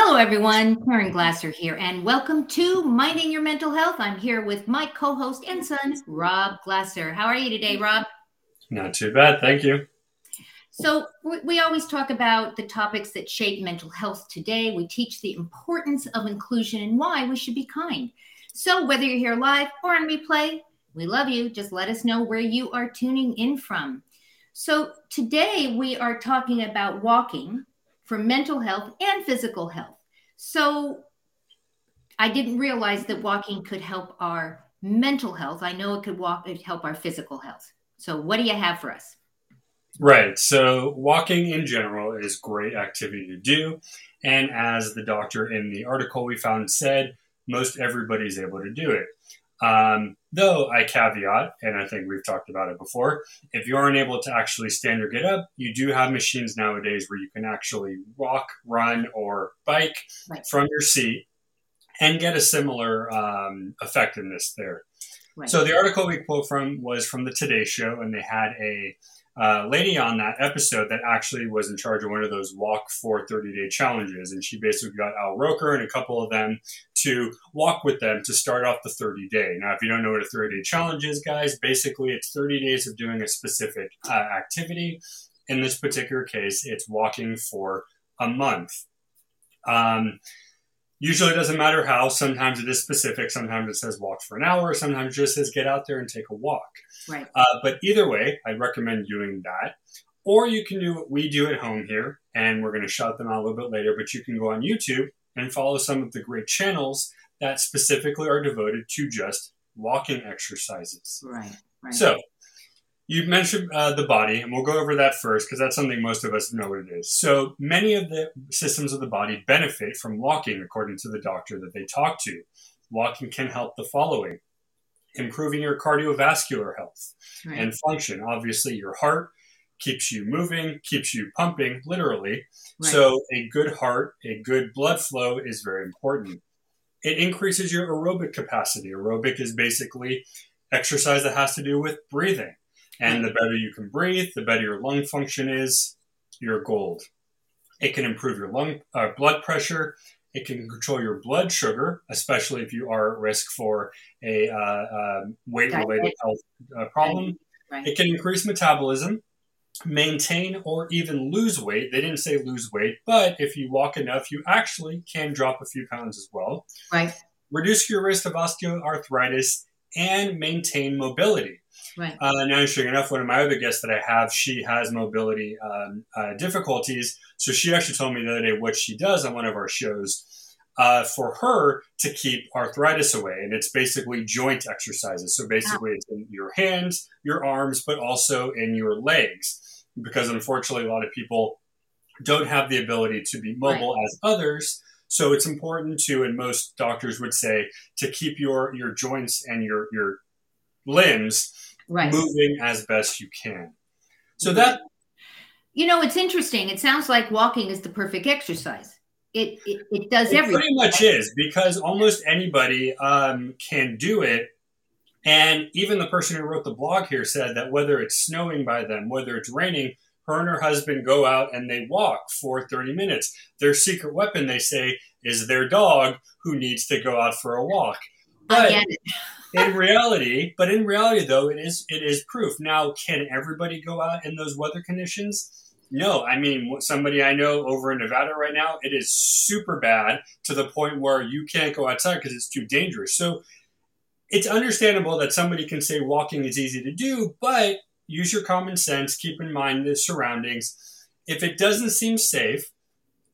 Hello, everyone. Karen Glasser here, and welcome to Minding Your Mental Health. I'm here with my co host and son, Rob Glasser. How are you today, Rob? Not too bad. Thank you. So, we always talk about the topics that shape mental health today. We teach the importance of inclusion and why we should be kind. So, whether you're here live or on replay, we love you. Just let us know where you are tuning in from. So, today we are talking about walking for mental health and physical health. So I didn't realize that walking could help our mental health. I know it could walk it help our physical health. So what do you have for us? Right. So walking in general is great activity to do. And as the doctor in the article we found said, most everybody's able to do it. Um, though I caveat, and I think we've talked about it before, if you aren't able to actually stand or get up, you do have machines nowadays where you can actually walk, run, or bike right. from your seat and get a similar um, effectiveness there. Right. So the article we quote from was from the Today Show, and they had a uh, lady on that episode that actually was in charge of one of those walk for 30 day challenges. And she basically got Al Roker and a couple of them to walk with them to start off the 30 day. Now, if you don't know what a 30 day challenge is, guys, basically it's 30 days of doing a specific uh, activity. In this particular case, it's walking for a month. Um, Usually it doesn't matter how. Sometimes it is specific. Sometimes it says walk for an hour. Sometimes it just says get out there and take a walk. Right. Uh, but either way, I'd recommend doing that. Or you can do what we do at home here, and we're going to shout them out a little bit later. But you can go on YouTube and follow some of the great channels that specifically are devoted to just walking exercises. Right. Right. So you mentioned uh, the body, and we'll go over that first because that's something most of us know what it is. So many of the systems of the body benefit from walking, according to the doctor that they talk to. Walking can help the following improving your cardiovascular health right. and function. Obviously, your heart keeps you moving, keeps you pumping, literally. Right. So, a good heart, a good blood flow is very important. It increases your aerobic capacity. Aerobic is basically exercise that has to do with breathing. And the better you can breathe, the better your lung function is, your gold. It can improve your lung uh, blood pressure. It can control your blood sugar, especially if you are at risk for a uh, uh, weight-related health uh, problem. Right. It can increase metabolism, maintain or even lose weight. They didn't say lose weight, but if you walk enough, you actually can drop a few pounds as well. Right. Reduce your risk of osteoarthritis and maintain mobility. Right. Uh, now, interesting enough, one of my other guests that I have, she has mobility um, uh, difficulties. So she actually told me the other day what she does on one of our shows uh, for her to keep arthritis away. And it's basically joint exercises. So basically, wow. it's in your hands, your arms, but also in your legs. Because unfortunately, a lot of people don't have the ability to be mobile right. as others. So it's important to, and most doctors would say, to keep your your joints and your your limbs right. moving as best you can. So that you know, it's interesting. It sounds like walking is the perfect exercise. It it, it does it everything. Pretty much is because almost anybody um, can do it. And even the person who wrote the blog here said that whether it's snowing by them, whether it's raining, her and her husband go out and they walk for 30 minutes. Their secret weapon, they say, is their dog who needs to go out for a walk. But in reality, but in reality though, it is it is proof. Now, can everybody go out in those weather conditions? No, I mean somebody I know over in Nevada right now, it is super bad to the point where you can't go outside because it's too dangerous. So it's understandable that somebody can say walking is easy to do, but use your common sense, keep in mind the surroundings. If it doesn't seem safe,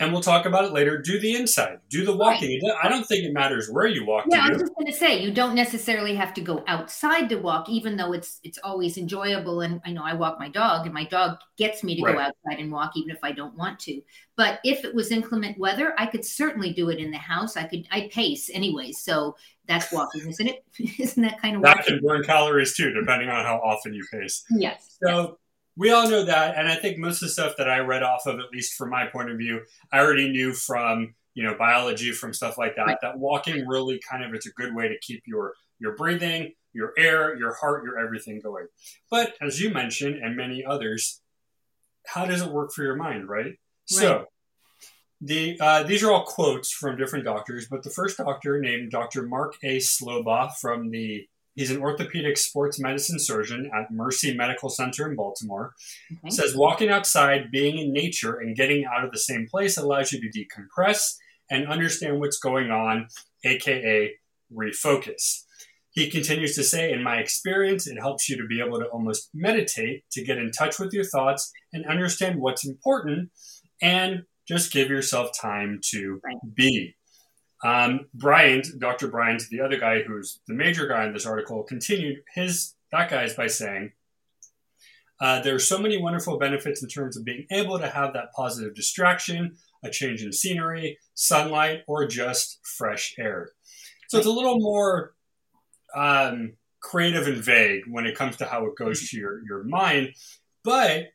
and we'll talk about it later. Do the inside, do the walking. Right. I don't think it matters where you walk. Yeah, I was just going to say you don't necessarily have to go outside to walk, even though it's it's always enjoyable. And I know I walk my dog, and my dog gets me to right. go outside and walk, even if I don't want to. But if it was inclement weather, I could certainly do it in the house. I could I pace anyway, so that's walking, isn't it? isn't that kind of that walking? can burn calories too, depending on how often you pace. Yes. So. Yes we all know that, and I think most of the stuff that I read off of, at least from my point of view, I already knew from you know biology, from stuff like that. Right. That walking really kind of it's a good way to keep your your breathing, your air, your heart, your everything going. But as you mentioned, and many others, how does it work for your mind, right? right. So the uh, these are all quotes from different doctors, but the first doctor named Dr. Mark A. Slabaugh from the he's an orthopedic sports medicine surgeon at Mercy Medical Center in Baltimore. Okay. Says walking outside, being in nature, and getting out of the same place allows you to decompress and understand what's going on, aka refocus. He continues to say, in my experience, it helps you to be able to almost meditate, to get in touch with your thoughts and understand what's important, and just give yourself time to be. Um, Bryant, Dr. Bryant, the other guy who's the major guy in this article, continued his that guy's by saying, uh, there are so many wonderful benefits in terms of being able to have that positive distraction, a change in scenery, sunlight, or just fresh air. So it's a little more um, creative and vague when it comes to how it goes to your, your mind, but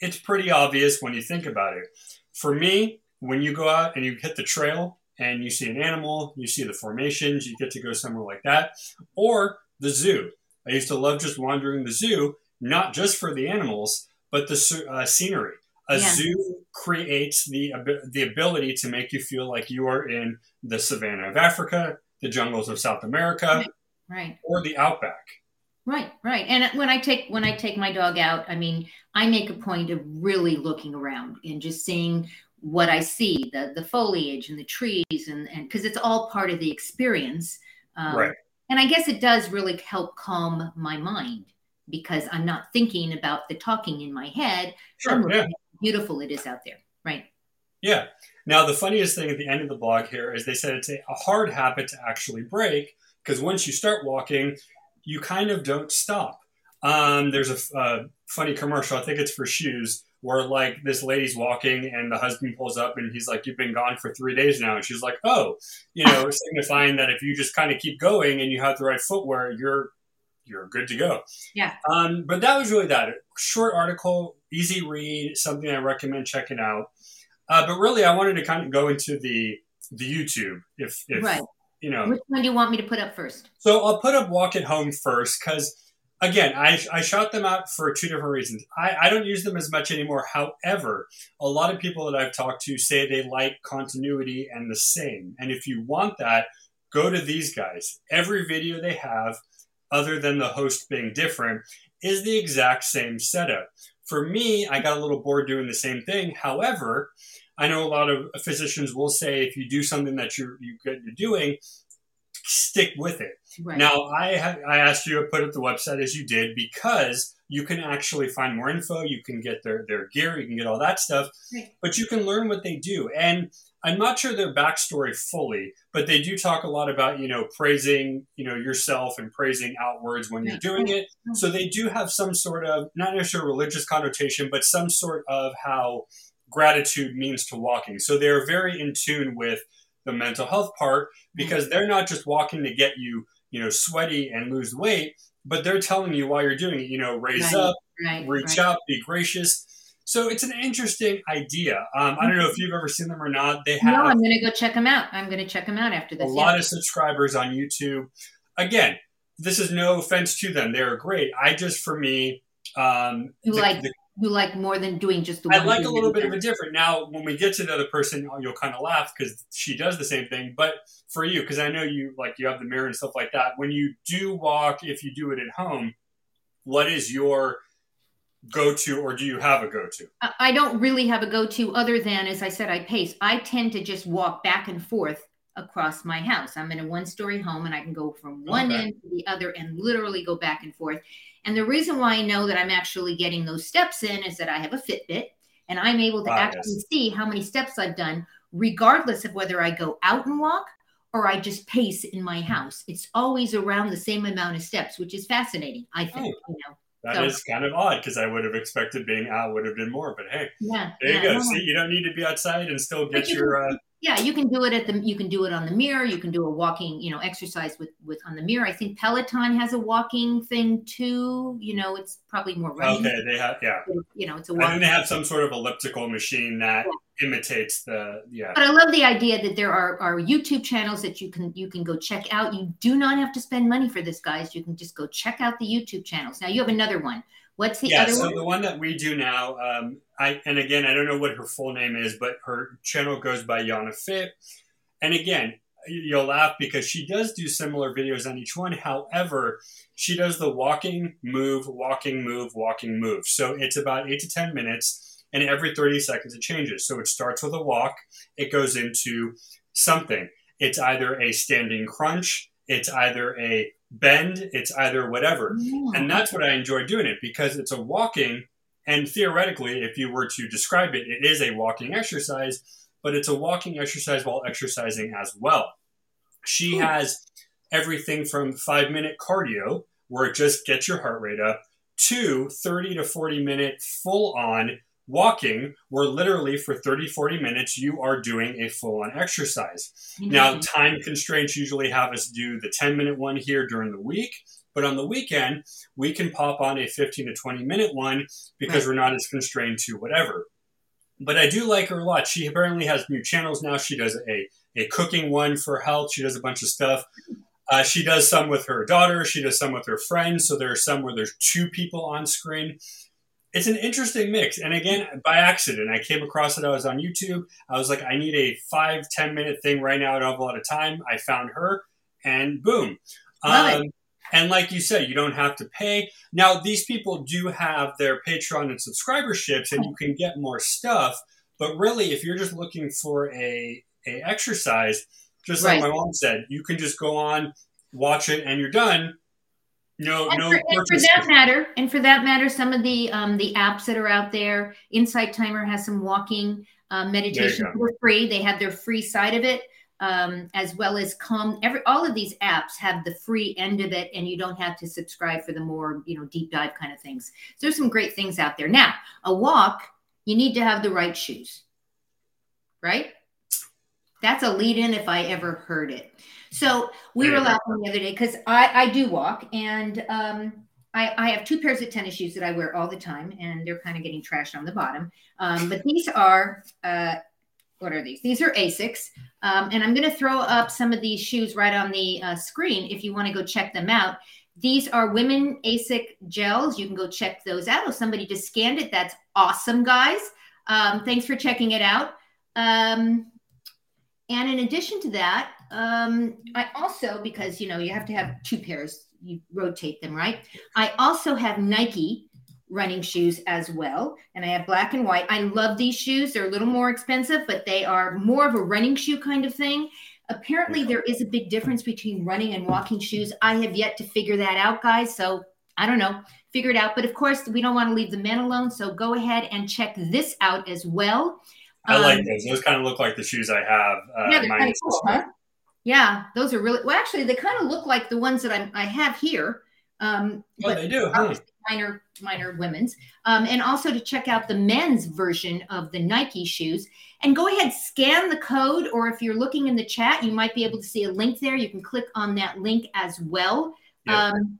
it's pretty obvious when you think about it. For me, when you go out and you hit the trail and you see an animal, you see the formations, you get to go somewhere like that, or the zoo. I used to love just wandering the zoo, not just for the animals, but the uh, scenery. A yeah. zoo creates the the ability to make you feel like you are in the savannah of Africa, the jungles of South America, right or the outback right right and when i take when i take my dog out i mean i make a point of really looking around and just seeing what i see the the foliage and the trees and and because it's all part of the experience um, right and i guess it does really help calm my mind because i'm not thinking about the talking in my head sure, yeah. beautiful it is out there right yeah now the funniest thing at the end of the blog here is they said it's a, a hard habit to actually break because once you start walking, you kind of don't stop. Um, there's a, a funny commercial, I think it's for shoes, where like this lady's walking and the husband pulls up and he's like, You've been gone for three days now. And she's like, Oh, you know, signifying that if you just kind of keep going and you have the right footwear, you're you're good to go. Yeah. Um, but that was really that short article, easy read, something I recommend checking out. Uh, but really, I wanted to kind of go into the the YouTube, if if right you know. Which one do you want me to put up first? So I'll put up Walk at Home first because, again, I, I shot them out for two different reasons. I, I don't use them as much anymore. However, a lot of people that I've talked to say they like continuity and the same. And if you want that, go to these guys. Every video they have, other than the host being different, is the exact same setup. For me, I got a little bored doing the same thing. However, I know a lot of physicians will say if you do something that you're you you're doing, stick with it. Right. Now, I I asked you to put up the website as you did because you can actually find more info. You can get their their gear. You can get all that stuff, right. but you can learn what they do. And I'm not sure their backstory fully, but they do talk a lot about you know praising you know yourself and praising outwards when you're doing it. Mm-hmm. So they do have some sort of not necessarily religious connotation, but some sort of how gratitude means to walking. So they're very in tune with the mental health part mm-hmm. because they're not just walking to get you, you know, sweaty and lose weight, but they're telling you while you're doing it, you know, raise right, up, right, reach right. up, be gracious. So it's an interesting idea. Um, I don't know if you've ever seen them or not. They have. No, I'm going to go check them out. I'm going to check them out after this. A yeah. lot of subscribers on YouTube. Again, this is no offense to them. They're great. I just, for me, um, the, like the, who like more than doing just the I like a little bit of a different. Now, when we get to the other person, you'll kind of laugh because she does the same thing. But for you, because I know you like you have the mirror and stuff like that. When you do walk, if you do it at home, what is your go to, or do you have a go to? I don't really have a go to other than, as I said, I pace. I tend to just walk back and forth across my house. I'm in a one story home and I can go from one okay. end to the other and literally go back and forth. And the reason why I know that I'm actually getting those steps in is that I have a Fitbit and I'm able to ah, actually yes. see how many steps I've done, regardless of whether I go out and walk or I just pace in my house. It's always around the same amount of steps, which is fascinating, I think. Oh. You know. That so, is kind of odd because I would have expected being out would have been more, but hey, yeah, there yeah, you go. See, you don't need to be outside and still get your. Uh, yeah you can do it at the you can do it on the mirror you can do a walking you know exercise with with on the mirror i think peloton has a walking thing too you know it's probably more running. okay they have yeah you know it's a walking. and they have some sort of elliptical machine that yeah. imitates the yeah but i love the idea that there are are youtube channels that you can you can go check out you do not have to spend money for this guys you can just go check out the youtube channels now you have another one What's the yeah, other so one? the one that we do now, um, I and again, I don't know what her full name is, but her channel goes by Yana Fit. And again, you'll laugh because she does do similar videos on each one. However, she does the walking, move, walking, move, walking, move. So it's about eight to 10 minutes, and every 30 seconds it changes. So it starts with a walk, it goes into something. It's either a standing crunch, it's either a bend, it's either whatever. Oh, And that's what I enjoy doing it because it's a walking, and theoretically, if you were to describe it, it is a walking exercise, but it's a walking exercise while exercising as well. She Cool. has everything from five minute cardio, where it just gets your heart rate up, to 30 to 40 minute full on walking, where literally for 30, 40 minutes you are doing a full on exercise. Now, time constraints usually have us do the 10 minute one here during the week, but on the weekend, we can pop on a 15 to 20 minute one because Right. we're not as constrained to whatever. But I do like her a lot. She apparently has new channels now. She does a, a cooking one for health, she does a bunch of stuff. Uh, she does some with her daughter, she does some with her friends. So there are some where there's two people on screen. It's an interesting mix. And again, by accident, I came across it. I was on YouTube. I was like, I need a five, 10 minute thing right now. I don't have a lot of time. I found her and boom. Love it. Um, and like you said, you don't have to pay. Now, these people do have their Patreon and subscriberships, and you can get more stuff. But really, if you're just looking for a, a exercise, just like Right. my mom said, you can just go on, watch it, and you're done. No, and, no for, and for that matter, and for that matter, some of the um, the apps that are out there, Insight Timer has some walking uh, meditation for free. They have their free side of it, um, as well as Calm. Every all of these apps have the free end of it, and you don't have to subscribe for the more you know deep dive kind of things. So there's some great things out there. Now, a walk, you need to have the right shoes, right? That's a lead in if I ever heard it. So we were laughing the other day because I, I do walk and um, I, I have two pairs of tennis shoes that I wear all the time and they're kind of getting trashed on the bottom. Um, but these are, uh, what are these? These are Asics. Um, and I'm going to throw up some of these shoes right on the uh, screen if you want to go check them out. These are women ASIC gels. You can go check those out. Oh, somebody just scanned it. That's awesome, guys. Um, thanks for checking it out. Um, and in addition to that, um, I also, because you know, you have to have two pairs, you rotate them, right? I also have Nike running shoes as well. And I have black and white. I love these shoes. They're a little more expensive, but they are more of a running shoe kind of thing. Apparently, there is a big difference between running and walking shoes. I have yet to figure that out, guys. So I don't know, figure it out. But of course, we don't want to leave the men alone. So go ahead and check this out as well. I like Um, those. Those kind of look like the shoes I have. Uh, yeah, they're kind of cool, huh? Yeah, those are really well. Actually, they kind of look like the ones that I'm, I have here, um, Oh, but they do. Huh? obviously minor, minor women's. Um, and also to check out the men's version of the Nike shoes. And go ahead, scan the code, or if you're looking in the chat, you might be able to see a link there. You can click on that link as well. Yep. Um,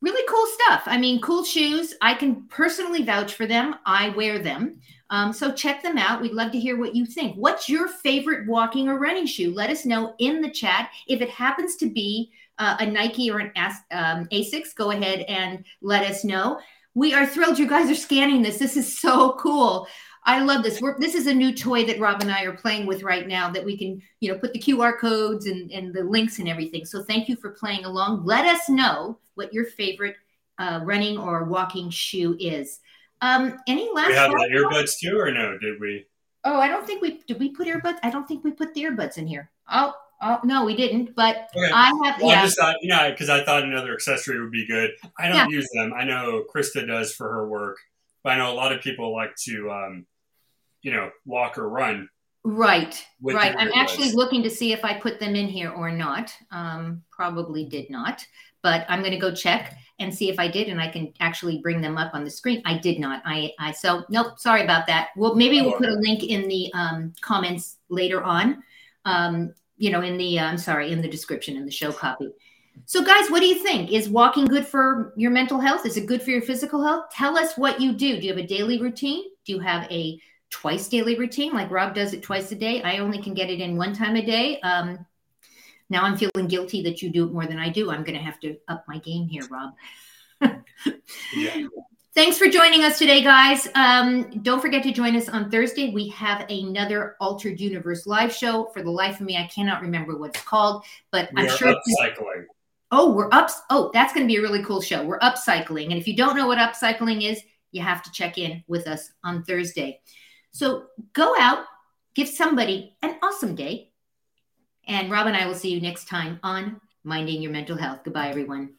really cool stuff. I mean, cool shoes. I can personally vouch for them. I wear them. Um, so check them out. We'd love to hear what you think. What's your favorite walking or running shoe? Let us know in the chat. If it happens to be uh, a Nike or an As- um, Asics, go ahead and let us know. We are thrilled you guys are scanning this. This is so cool. I love this. We're, this is a new toy that Rob and I are playing with right now that we can, you know, put the QR codes and, and the links and everything. So thank you for playing along. Let us know what your favorite uh, running or walking shoe is. Um, any last We have the earbuds too, or no? Did we? Oh, I don't think we did. We put earbuds. I don't think we put the earbuds in here. Oh, oh no, we didn't. But Okay. I have. Well, I yeah, just thought, because I thought another accessory would be good. I don't use them. I know Krista does for her work, but I know a lot of people like to, um, you know, walk or run. right, right. I'm actually looking to see if I put them in here or not. Um, probably did not, but I'm going to go check and see if I did, and I can actually bring them up on the screen. I did not. I, I so nope. Sorry about that. Well, maybe we'll put a link in the um, comments later on. Um, you know, in the I'm sorry, in the description in the show copy. So, guys, what do you think? Is walking good for your mental health? Is it good for your physical health? Tell us what you do. Do you have a daily routine? Do you have a twice daily routine like Rob does it twice a day? I only can get it in one time a day. Um, now I'm feeling guilty that you do it more than I do. I'm going to have to up my game here, Rob. Yeah. Thanks for joining us today, guys. Um, don't forget to join us on Thursday. We have another Altered Universe live show. For the life of me, I cannot remember what it's called, but we I'm sure. Upcycling. Oh, we're up. Oh, that's going to be a really cool show. We're upcycling. And if you don't know what upcycling is, you have to check in with us on Thursday. So go out, give somebody an awesome day. And Rob and I will see you next time on Minding Your Mental Health. Goodbye, everyone.